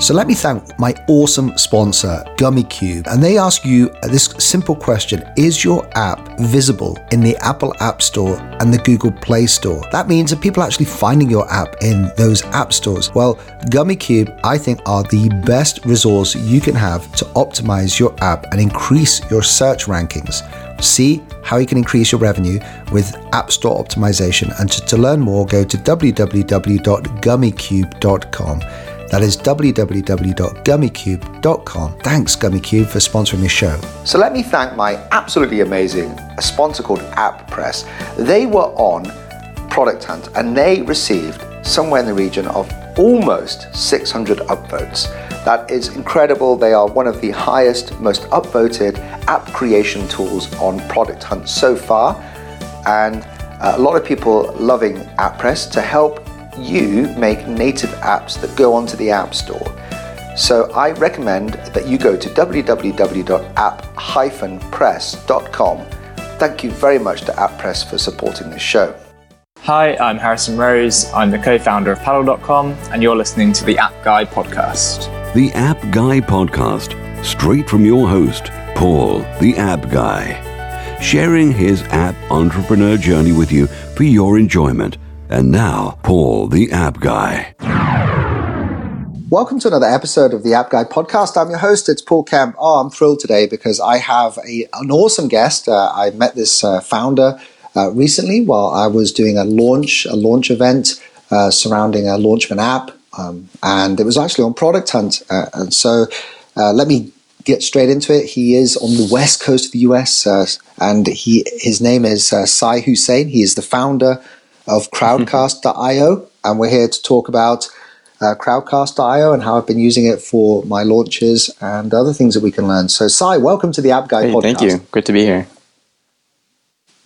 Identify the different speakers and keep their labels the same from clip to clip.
Speaker 1: So let me thank my awesome sponsor, Gummy Cube, And they ask you this simple question Is your app visible in the Apple App Store and the Google Play Store? That means that people are actually finding your app in those app stores. Well, Gummy Cube, I think, are the best resource you can have to optimize your app and increase your search rankings. See how you can increase your revenue with App Store optimization. And to, to learn more, go to www.gummycube.com. That is www.gummycube.com. Thanks, GummyCube, for sponsoring this show. So let me thank my absolutely amazing sponsor called AppPress. They were on Product Hunt and they received somewhere in the region of almost 600 upvotes. That is incredible. They are one of the highest, most upvoted app creation tools on Product Hunt so far. And uh, a lot of people loving AppPress to help you make native apps that go onto the App Store. So I recommend that you go to www.app-press.com. Thank you very much to AppPress for supporting this show.
Speaker 2: Hi, I'm Harrison Rose. I'm the co founder of Paddle.com, and you're listening to the App Guy podcast.
Speaker 3: The App Guy podcast, straight from your host, Paul, the App Guy, sharing his app entrepreneur journey with you for your enjoyment. And now, Paul, the App Guy.
Speaker 1: Welcome to another episode of the App Guy podcast. I'm your host, it's Paul Kemp. Oh, I'm thrilled today because I have a, an awesome guest. Uh, I met this uh, founder uh, recently while I was doing a launch, a launch event uh, surrounding a Launchman app. Um, and it was actually on Product Hunt. Uh, and so uh, let me get straight into it. He is on the west coast of the US, and he his name is Cy Hossain. He is the founder of Crowdcast.io, and we're here to talk about uh, Crowdcast.io and how I've been using it for my launches and other things that we can learn. So, Cy, welcome to the App Guy
Speaker 2: hey,
Speaker 1: podcast.
Speaker 2: Thank you. Good to be here.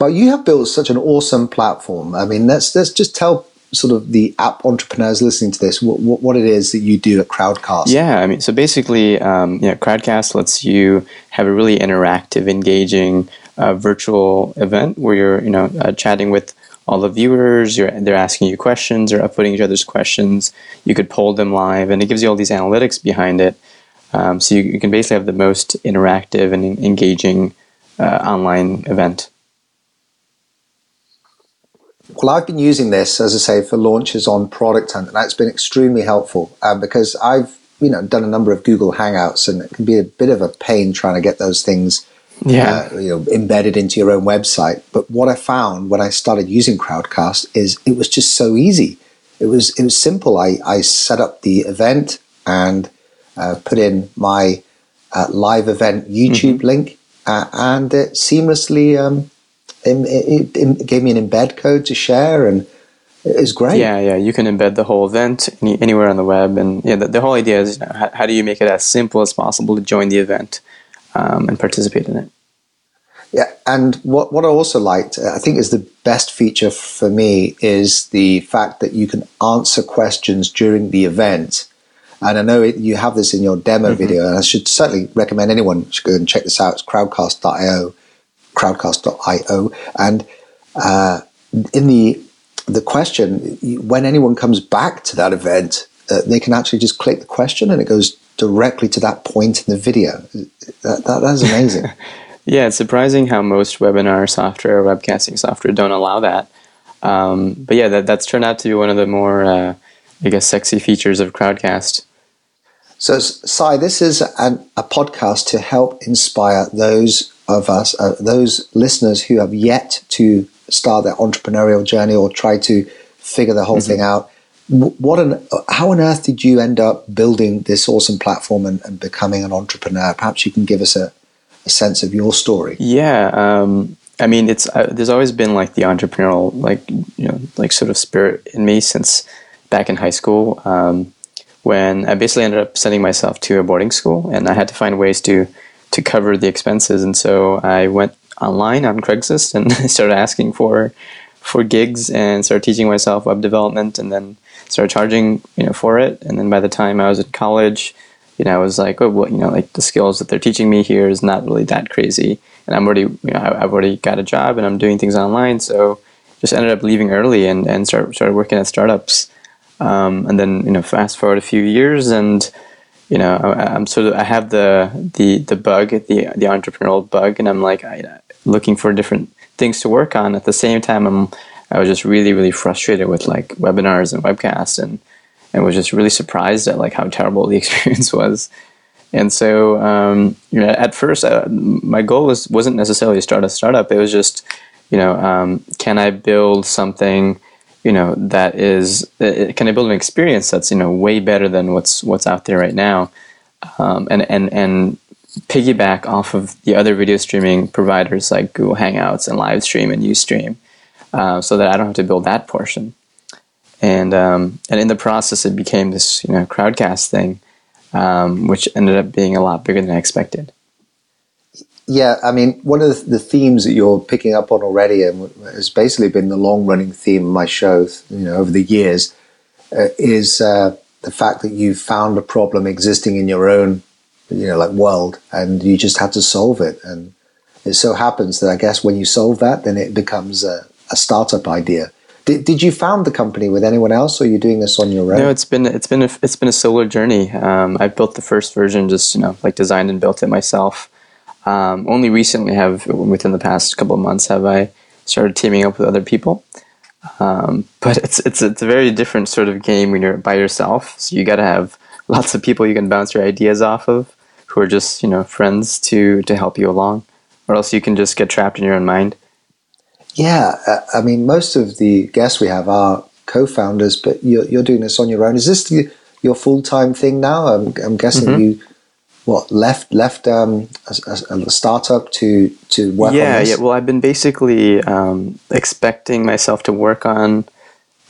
Speaker 1: Well, you have built such an awesome platform. I mean, let's let's just tell sort of the app entrepreneurs listening to this what, what, what it is that you do at Crowdcast.
Speaker 2: Yeah, I mean, so basically, um, yeah, Crowdcast lets you have a really interactive, engaging uh, virtual event where you're, you know, uh, chatting with all the viewers. they're asking you questions. They're upvoting each other's questions. You could poll them live, and it gives you all these analytics behind it. Um, so you, you, can basically have the most interactive and engaging uh, online event.
Speaker 1: Well, I've been using this, as I say, for launches on Product Hunt, and that's been extremely helpful um, because I've you know done a number of Google Hangouts, and it can be a bit of a pain trying to get those things
Speaker 2: yeah.
Speaker 1: Uh, you know, embedded into your own website. But what I found when I started using Crowdcast is it was just so easy. It was it was simple. I, I set up the event and uh, put in my uh, live event YouTube mm-hmm. link, uh, and it seamlessly um, it, it, it, gave me an embed code to share, and it was great.
Speaker 2: Yeah, yeah. You can embed the whole event any, anywhere on the web, and yeah, the, the whole idea is you know, how, how do you make it as simple as possible to join the event um, and participate in it.
Speaker 1: Yeah, and what what I also liked, I think, is the best feature for me is the fact that you can answer questions during the event. And I know it, you have this in your demo mm-hmm. video, and I should certainly recommend anyone should go and check this out. It's crowdcast.io, crowdcast.io, and uh, in the the question, when anyone comes back to that event, uh, they can actually just click the question, and it goes directly to that point in the video. That, that, that is amazing.
Speaker 2: yeah, it's surprising how most webinar software, webcasting software don't allow that. Um, but yeah, that, that's turned out to be one of the more, uh, I guess, sexy features of Crowdcast.
Speaker 1: So, Cy, this is an, a podcast to help inspire those of us, uh, those listeners who have yet to start their entrepreneurial journey or try to figure the whole mm-hmm. thing out what an, how on earth did you end up building this awesome platform and, and becoming an entrepreneur? Perhaps you can give us a, a sense of your story.
Speaker 2: Yeah, um, I mean, it's uh, there's always been like the entrepreneurial, like you know, like sort of spirit in me since back in high school. Um, when I basically ended up sending myself to a boarding school, and I had to find ways to to cover the expenses, and so I went online on Craigslist and started asking for for gigs and started teaching myself web development, and then started charging, you know, for it. And then by the time I was in college, you know, I was like, oh, well, you know, like the skills that they're teaching me here is not really that crazy. And I'm already, you know, I've already got a job and I'm doing things online. So just ended up leaving early and, and start, started working at startups. Um, and then, you know, fast forward a few years and, you know, I, am sort of I have the the the bug, the the entrepreneurial bug, and I'm like I, looking for different things to work on. At the same time, I'm I was just really really frustrated with like webinars and webcasts, and and was just really surprised at like how terrible the experience was. And so, um, you know, at first, uh, my goal was wasn't necessarily to start a startup. It was just, you know, um, can I build something you know that is uh, can I build an experience that's you know way better than what's what's out there right now, um, and and and piggyback off of the other video streaming providers like Google Hangouts and Livestream and UStream, uh, so that I don't have to build that portion. And um, and in the process, it became this you know crowdcast thing, um, which ended up being a lot bigger than I expected.
Speaker 1: Yeah, I mean, one of the themes that you're picking up on already, and has basically been the long-running theme of my show, you know, over the years, uh, is uh, the fact that you've found a problem existing in your own, you know, like world, and you just had to solve it. And it so happens that I guess when you solve that, then it becomes a, a startup idea. Did, did you found the company with anyone else, or are you doing this on your own?
Speaker 2: No, it's been it's been a, it's been a solo journey. Um, I built the first version, just you know, like designed and built it myself. Um, only recently have, within the past couple of months, have I started teaming up with other people. Um, but it's it's it's a very different sort of game when you're by yourself. So you got to have lots of people you can bounce your ideas off of, who are just you know friends to to help you along, or else you can just get trapped in your own mind.
Speaker 1: Yeah, uh, I mean, most of the guests we have are co-founders, but you're you're doing this on your own. Is this the, your full time thing now? I'm, I'm guessing mm-hmm. you what left left um, a, a, startup to to work
Speaker 2: yeah,
Speaker 1: on
Speaker 2: Yeah, well, I've been basically um, expecting myself to work on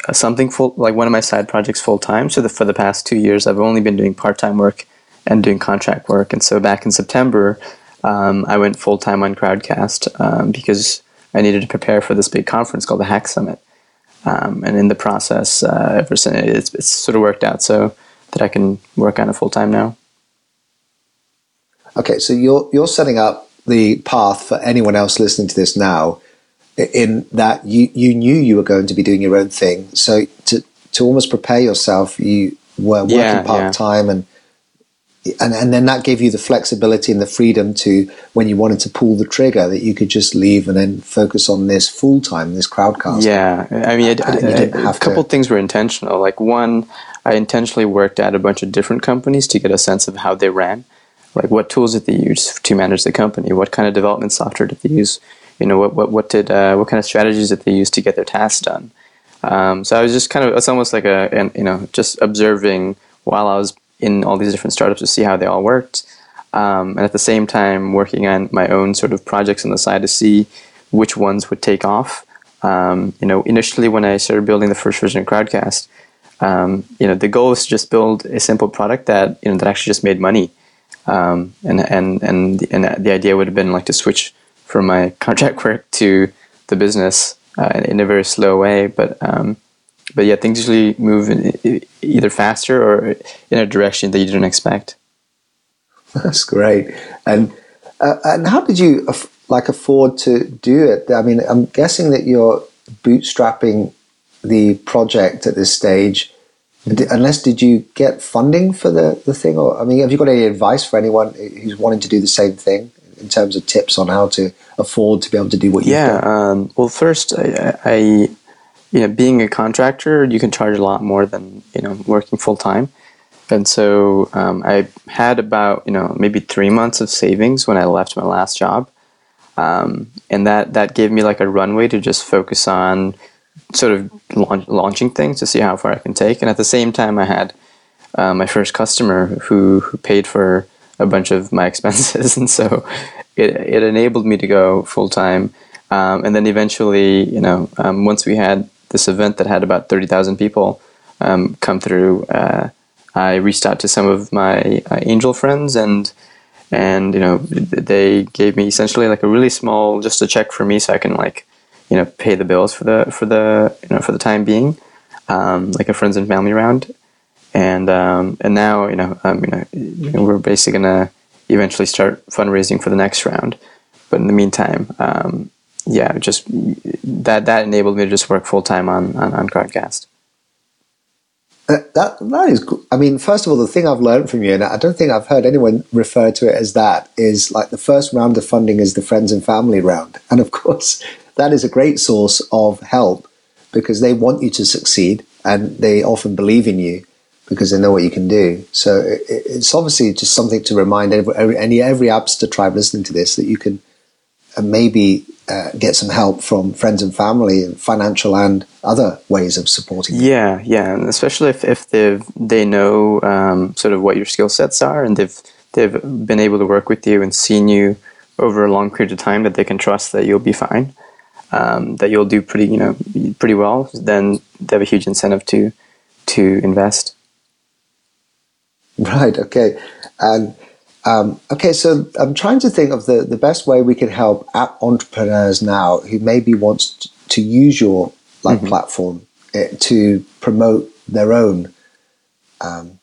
Speaker 2: uh, something full, like one of my side projects full time. So the, for the past two years, I've only been doing part time work and doing contract work. And so back in September, um, I went full time on Crowdcast um, because I needed to prepare for this big conference called the Hack Summit. Um, and in the process, uh, ever since it's, it's sort of worked out so that I can work on it full time now.
Speaker 1: Okay, so you're you're setting up the path for anyone else listening to this now, in that you you knew you were going to be doing your own thing. So to to almost prepare yourself, you were working yeah, part time yeah. and. And, and then that gave you the flexibility and the freedom to when you wanted to pull the trigger that you could just leave and then focus on this full time this crowdcast.
Speaker 2: Yeah, I mean, I, I, I, a couple to, things were intentional. Like one, I intentionally worked at a bunch of different companies to get a sense of how they ran like what tools did they use to manage the company? What kind of development software did they use? You know, what what what did uh, what kind of strategies did they use to get their tasks done? Um, so I was just kind of it's almost like a and you know just observing while I was in all these different startups to see how they all worked, um, and at the same time working on my own sort of projects on the side to see which ones would take off. Um, you know, initially when I started building the first version of Crowdcast, um, you know, the goal was to just build a simple product that you know that actually just made money. Um, and and and the, and the idea would have been like to switch from my contract work to the business uh, in, a very slow way, but um, but yeah, things usually move in, either faster or in a direction that you didn't expect.
Speaker 1: That's great. And uh, and how did you like afford to do it? I mean, I'm guessing that you're bootstrapping the project at this stage Unless did you get funding for the, the thing, or I mean, have you got any advice for anyone who's wanting to do the same thing in terms of tips on how to afford to be able to do what you
Speaker 2: yeah, um, well, first, I, I, you know, being a contractor, you can charge a lot more than you know working full time, and so um, I had about you know maybe three months of savings when I left my last job, um, and that that gave me like a runway to just focus on sort of launch, launching things to see how far I can take. And at the same time, I had uh, my first customer who, who paid for a bunch of my expenses, and so it it enabled me to go full time. Um, and then eventually, you know, um, once we had this event that had about thirty thousand people um, come through, uh, I reached out to some of my uh, angel friends and. And you know, they gave me essentially like a really small, just a check for me, so I can like you know pay the bills for the for the you know for the time being, um, like a friends and family round, and um, and now you know um, you know we're basically gonna eventually start fundraising for the next round, but in the meantime, um, yeah, just that that enabled me to just work full time on, on on Crowdcast.
Speaker 1: That, uh, that that is. I mean, first of all, the thing I've learned from you, and I don't think I've heard anyone refer to it as that, is like the first round of funding is the friends and family round, and of course, that is a great source of help because they want you to succeed and they often believe in you because they know what you can do. So it, it's obviously just something to remind every, every, any every Appster tribe listening to this that you can uh, maybe uh, get some help from friends and family and financial and other ways of supporting
Speaker 2: you. Yeah, yeah, and especially if, if they they know um, sort of what your skill sets are and they've they've been able to work with you and seen you over a long period of time that they can trust that you'll be fine um, that you'll do pretty, you know, pretty well, then they have a huge incentive to to invest.
Speaker 1: Right. Okay. And um, okay, so I'm trying to think of the the best way we can help app entrepreneurs now who maybe wants to use your like mm-hmm. platform eh, to promote their own um,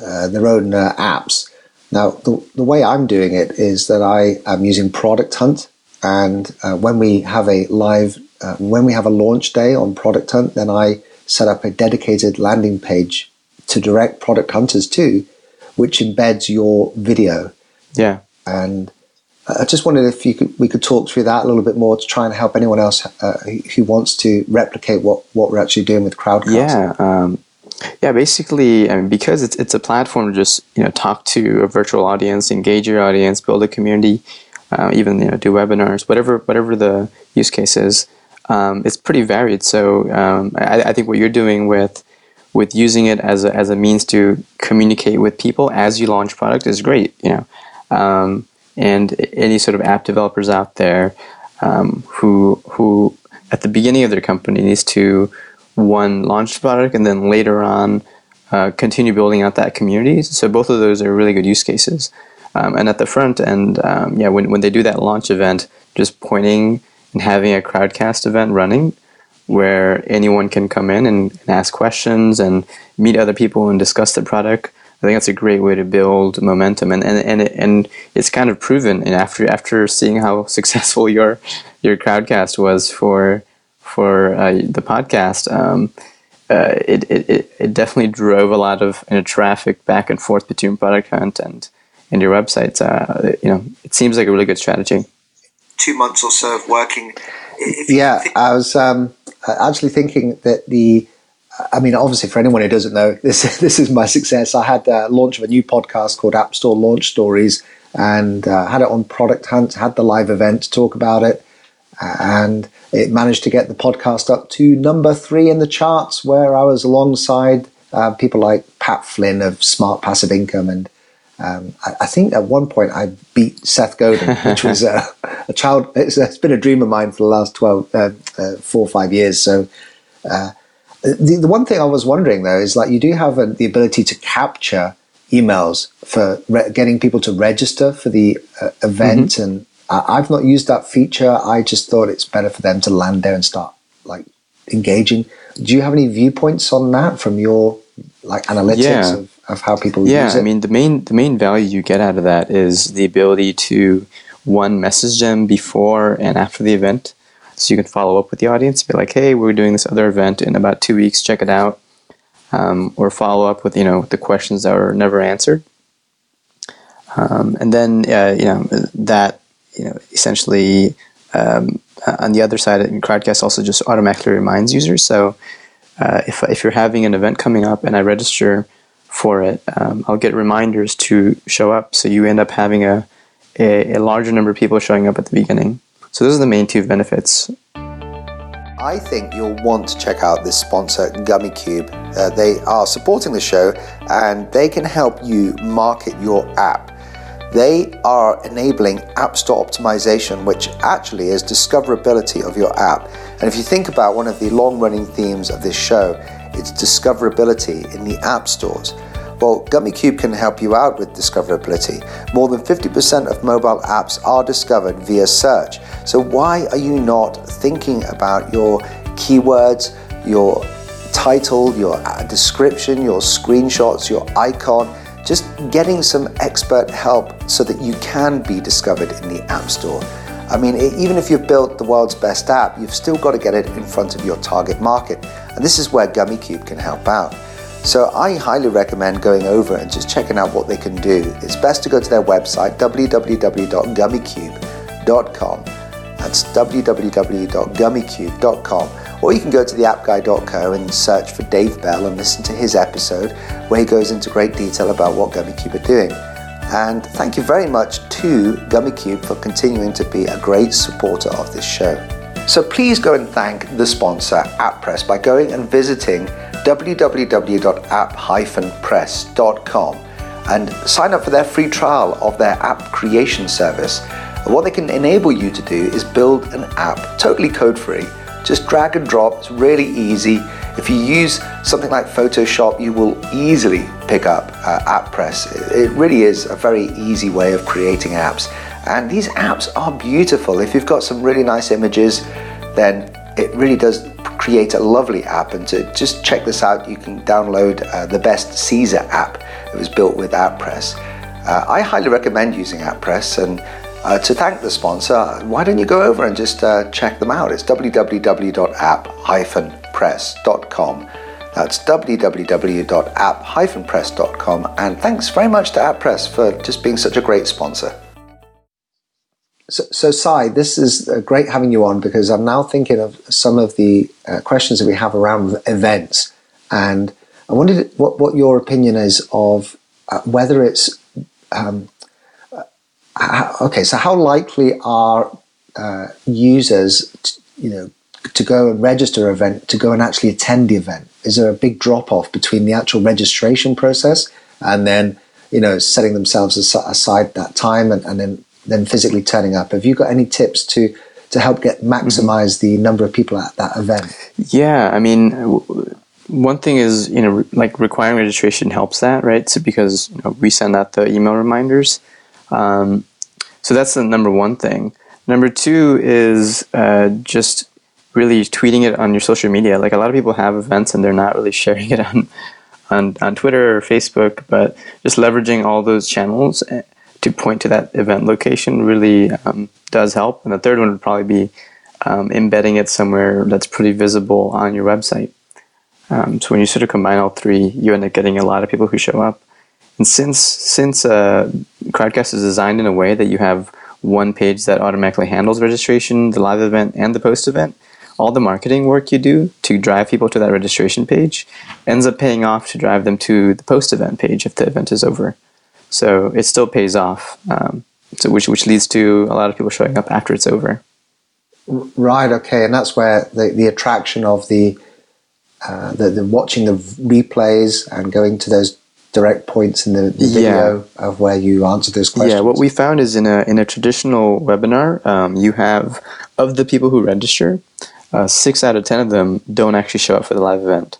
Speaker 1: uh, their own uh, apps. Now, the, the way I'm doing it is that I am using Product Hunt and uh, when we have a live, uh, when we have a launch day on Product Hunt, then I set up a dedicated landing page to direct product hunters to, which embeds your video.
Speaker 2: Yeah.
Speaker 1: And I just wondered if you could, we could talk through that a little bit more to try and help anyone else uh, who wants to replicate what, what we're actually doing with Crowdcast.
Speaker 2: Yeah. Um, yeah, basically, I mean, because it's it's a platform to just you know talk to a virtual audience, engage your audience, build a community uh, even you know do webinars, whatever whatever the use case is. Um, it's pretty varied. So um, I, I, think what you're doing with with using it as a, as a means to communicate with people as you launch product is great. You know, um, and any sort of app developers out there um, who who at the beginning of their company needs to one launch the product and then later on uh, continue building out that community. So both of those are really good use cases. Um, and at the front end, um, yeah, when, when they do that launch event, just pointing and having a crowdcast event running where anyone can come in and, and ask questions and meet other people and discuss the product. I think that's a great way to build momentum, and and and, it, and it's kind of proven. And after after seeing how successful your your crowdcast was for for uh, the podcast, um, uh, it, it it definitely drove a lot of you know, traffic back and forth between Product Hunt and and your website, uh, you know, it seems like a really good strategy.
Speaker 1: Two months or so of working. yeah, I was um, actually thinking that the. I mean, obviously, for anyone who doesn't know, this this is my success. I had a launch of a new podcast called App Store Launch Stories, and uh, had it on Product Hunt. Had the live event to talk about it, and it managed to get the podcast up to number three in the charts, where I was alongside uh, people like Pat Flynn of Smart Passive Income and um, I, I, think at one point I beat Seth Godin, which was a, a child. It's, it's been a dream of mine for the last 12, uh, uh, four or five years. So, uh, the, the one thing I was wondering though is like you do have a, the ability to capture emails for re- getting people to register for the uh, event, mm-hmm. and I've not used that feature. I just thought it's better for them to land there and start like engaging. Do you have any viewpoints on that from your like analytics yeah. of of how people
Speaker 2: yeah,
Speaker 1: use it.
Speaker 2: Yeah, I mean the main the main value you get out of that is the ability to one message them before and after the event. So you can follow up with the audience, be like, "Hey, we're doing this other event in about two weeks. Check it out," um, or follow up with you know the questions that were never answered. Um, and then uh, you know that you know essentially um, on the other side, Crowdcast also just automatically reminds users. So uh, if if you're having an event coming up and I register for it, um, I'll get reminders to show up. So you end up having a, a, a larger number of people showing up at the beginning. So those are the main two benefits.
Speaker 1: I think you'll want to check out this sponsor, GummyCube. Uh, they are supporting the show and they can help you market your app. They are enabling App Store optimization, which actually is discoverability of your app. And if you think about one of the long running themes of this show, it's discoverability in the app stores. Well, GummyCube can help you out with discoverability. More than 50% of mobile apps are discovered via search. So, why are you not thinking about your keywords, your title, your uh, description, your screenshots, your icon? Just getting some expert help so that you can be discovered in the App Store. I mean, even if you've built the world's best app, you've still got to get it in front of your target market. And this is where Gummy Cube can help out. So I highly recommend going over and just checking out what they can do. It's best to go to their website, www.gummycube.com. That's www.gummycube.com. Or you can go to theappguy.co and search for Dave Bell and listen to his episode where he goes into great detail about what Gummy Cube are doing. And thank you very much to GummyCube for continuing to be a great supporter of this show. So please go and thank the sponsor, AppPress, by going and visiting www.app-press.com and sign up for their free trial of their app creation service. What they can enable you to do is build an app totally code free. Just drag and drop, it's really easy. If you use something like Photoshop, you will easily pick up uh, AppPress. It really is a very easy way of creating apps. And these apps are beautiful. If you've got some really nice images, then it really does create a lovely app. And to just check this out, you can download uh, the best Caesar app. It was built with AppPress. Uh, I highly recommend using AppPress. And uh, to thank the sponsor, why don't you go over and just uh, check them out? It's www.app-press.com. That's www.app-press.com. And thanks very much to AppPress for just being such a great sponsor. So, so Cy, this is uh, great having you on because I'm now thinking of some of the uh, questions that we have around events, and I wondered what, what your opinion is of uh, whether it's um, okay. So, how likely are uh, users, to, you know, to go and register an event to go and actually attend the event? Is there a big drop off between the actual registration process and then you know setting themselves aside that time and, and then than physically turning up. Have you got any tips to to help get maximize mm-hmm. the number of people at that event?
Speaker 2: Yeah, I mean, one thing is you know like requiring registration helps that right? So because you know, we send out the email reminders, um, so that's the number one thing. Number two is uh, just really tweeting it on your social media. Like a lot of people have events and they're not really sharing it on on, on Twitter or Facebook, but just leveraging all those channels eh, to point to that event location really um, does help. And the third one would probably be um, embedding it somewhere that's pretty visible on your website. Um, so when you sort of combine all three, you end up getting a lot of people who show up. And since since uh, Crowdcast is designed in a way that you have one page that automatically handles registration, the live event, and the post event, all the marketing work you do to drive people to that registration page ends up paying off to drive them to the post event page if the event is over. So it still pays off. Um, so which which leads to a lot of people showing up after it's over.
Speaker 1: Right. Okay, and that's where the, the attraction of the, uh, the, the watching the replays and going to those direct points in the, the video yeah. of where you answer those questions.
Speaker 2: Yeah. What we found is in a in a traditional webinar, um, you have of the people who register, uh, six out of ten of them don't actually show up for the live event,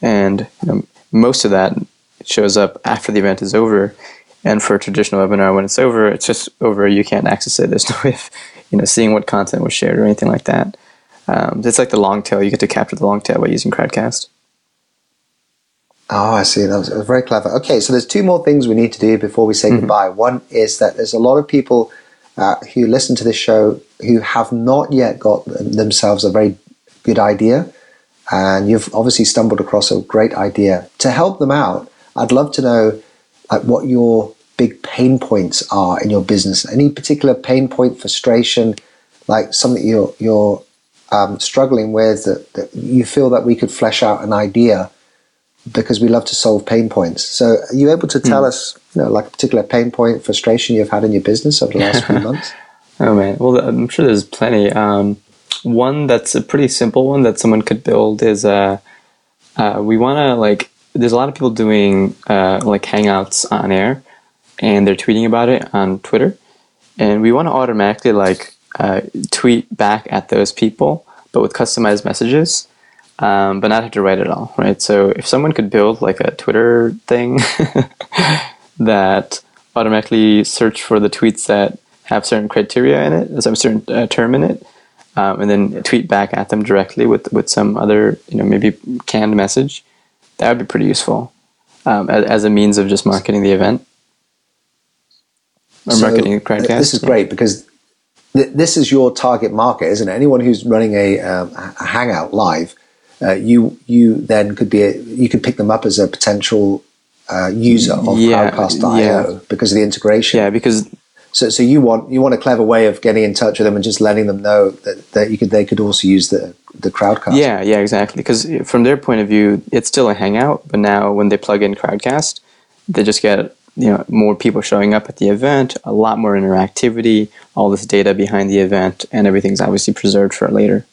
Speaker 2: and you know, most of that shows up after the event is over. And for a traditional webinar, when it's over, it's just over. You can't access it. There's no way of, you know, seeing what content was shared or anything like that. Um, it's like the long tail. You get to capture the long tail by using Crowdcast.
Speaker 1: Oh, I see. That was, that was, very clever. Okay, so there's two more things we need to do before we say mm-hmm. goodbye. One is that there's a lot of people uh, who listen to this show who have not yet got themselves a very good idea, and you've obviously stumbled across a great idea. To help them out, I'd love to know like what your big pain points are in your business. Any particular pain point, frustration, like something you're you're um, struggling with that, that you feel that we could flesh out an idea because we love to solve pain points. So, are you able to tell mm. us, you know, like a particular pain point, frustration you've had in your business over the last few months?
Speaker 2: Oh man, well, I'm sure there's plenty. Um, one that's a pretty simple one that someone could build is uh, uh, we want to like there's a lot of people doing uh, like hangouts on air and they're tweeting about it on Twitter. And we want to automatically like uh, tweet back at those people, but with customized messages, um, but not have to write it all, right? So if someone could build like a Twitter thing that automatically search for the tweets that have certain criteria in it, some certain uh, term in it, um, and then tweet back at them directly with with some other, you know, maybe canned message that would be pretty useful um, as, as, a means of just marketing the event
Speaker 1: or so marketing the Crowdcast. This is great because th- this is your target market, isn't it? Anyone who's running a, um, a Hangout live, uh, you you then could be a, you could pick them up as a potential uh, user of
Speaker 2: Yeah,
Speaker 1: Crowdcast.io
Speaker 2: yeah.
Speaker 1: because of the integration.
Speaker 2: Yeah, because
Speaker 1: So, so you want you want a clever way of getting in touch with them and just letting them know that, that you could they could also use the the Crowdcast.
Speaker 2: Yeah, yeah, exactly. Because from their point of view, it's still a hangout, but now when they plug in Crowdcast, they just get you know more people showing up at the event, a lot more interactivity, all this data behind the event, and everything's obviously preserved for later.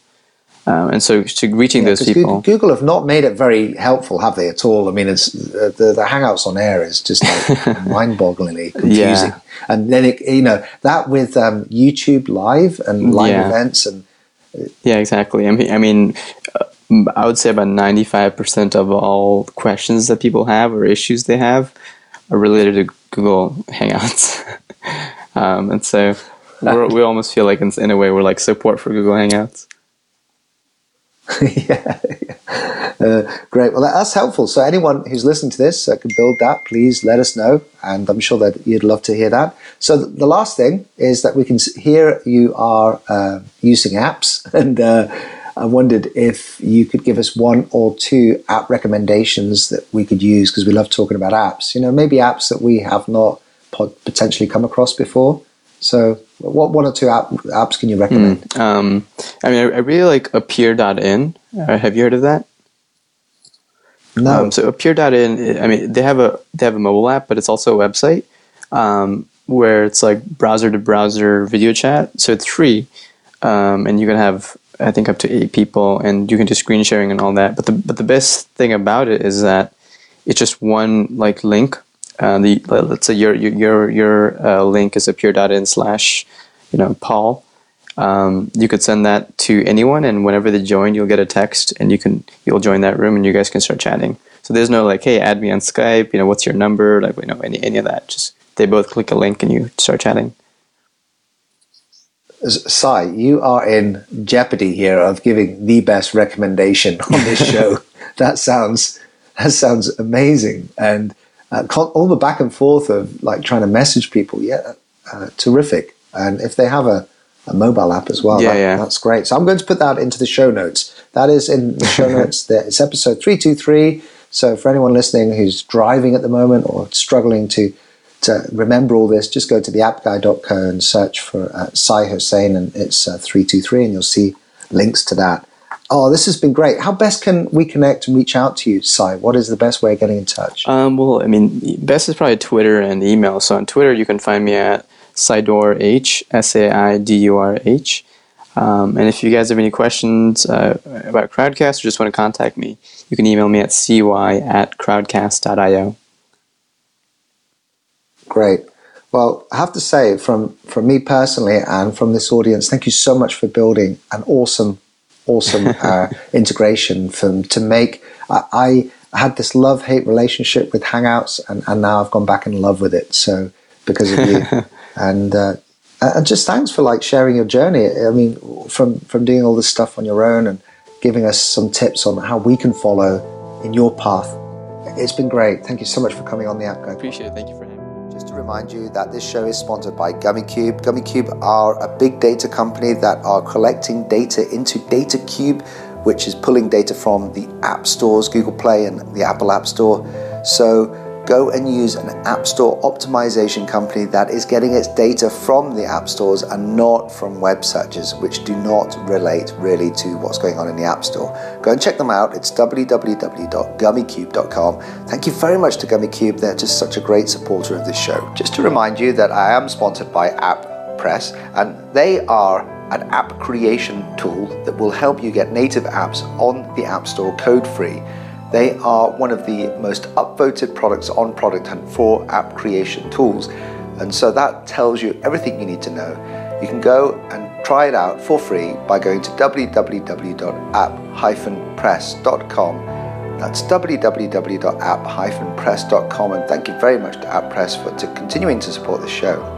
Speaker 2: Um, and so, to reaching those people,
Speaker 1: Google, Google have not made it very helpful, have they at all? I mean, it's uh, the, the Hangouts on air is just like mind-bogglingly confusing.
Speaker 2: Yeah.
Speaker 1: And then it, you know that with um, YouTube Live and live
Speaker 2: Yeah.
Speaker 1: events and
Speaker 2: yeah, exactly. I mean, I mean, uh, I would say about ninety-five percent of all questions that people have or issues they have are related to Google Hangouts, um, and so we're, we almost feel like, in, in a way, we're like support for Google Hangouts.
Speaker 1: yeah, Uh, great. Well, that's helpful. So anyone who's listening to this uh, can build that. Please let us know, and I'm sure that you'd love to hear that. So th- the last thing is that we can hear you are uh, using apps, and uh, I wondered if you could give us one or two app recommendations that we could use because we love talking about apps. You know, maybe apps that we have not pot- potentially come across before. So, what one or two app, apps can you recommend?
Speaker 2: Um, I mean, I, I really like Appear.in. Uh, have you heard of that?
Speaker 1: No.
Speaker 2: Um, so Appear.in, I mean, they have a they have a mobile app, but it's also a website um, where it's like browser to browser video chat. So it's free, um, and you can have I think up to eight people, and you can do screen sharing and all that. But the but the best thing about it is that it's just one like link. Uh, the let's say your your your, uh, link is Appear.in slash you know Paul. Um, you could send that to anyone, and whenever they join, you'll get a text, and you can you'll join that room, and you guys can start chatting. So there's no like, hey, add me on Skype. You know, what's your number? Like, you know, any any of that. Just they both click a link, and you start chatting.
Speaker 1: Cy, you are in jeopardy here of giving the best recommendation on this show. that sounds that sounds amazing, and uh, all the back and forth of like trying to message people, yeah, uh, terrific. And if they have a, a mobile app as well,
Speaker 2: Yeah,
Speaker 1: that-
Speaker 2: yeah.
Speaker 1: that's great. So I'm going to put that into the show notes. That is in the show notes. There, it's episode three two three. So for anyone listening who's driving at the moment or struggling to to remember all this, just go to the appguy.co and search for uh, Cy Hossain, and it's uh, 323, and you'll see links to that. Oh, this has been great. How best can we connect and reach out to you, Cy? What is the best way of getting in touch?
Speaker 2: Um, well, I mean, best is probably Twitter and email. So on Twitter, you can find me at Saidur H S A I D U R H. Um, and if you guys have any questions uh, about Crowdcast or just want to contact me, you can email me at cy at crowdcast.io.
Speaker 1: Great. Well, I have to say, from, from me personally and from this audience, thank you so much for building an awesome, awesome uh, integration from to make. I, I had this love hate relationship with Hangouts, and, and now I've gone back in love with it. So because of you, and uh, and just thanks for like sharing your journey. I mean, from from doing all this stuff on your own and giving us some tips on how we can follow in your path. It's been great. Thank you so much for coming on the app, guy.
Speaker 2: Appreciate it. Thank you for
Speaker 1: remind you that this show is sponsored by GummyCube. GummyCube are a big data company that are collecting data into DataCube, which is pulling data from the app stores, Google Play and the Apple App Store. So go and use an app store optimization company that is getting its data from the app stores and not from web searches, which do not relate really to what's going on in the app store. Go and check them out. It's www.gummycube.com. Thank you very much to GummyCube. They're just such a great supporter of this show. Just to remind you that I am sponsored by App Press, and they are an app creation tool that will help you get native apps on the App Store code free. They are one of the most upvoted products on Product Hunt for app creation tools. And so that tells you everything you need to know. You can go and try it out for free by going to www.app-press.com. That's www.app-press.com. And thank you very much to AppPress for to continuing to support the show.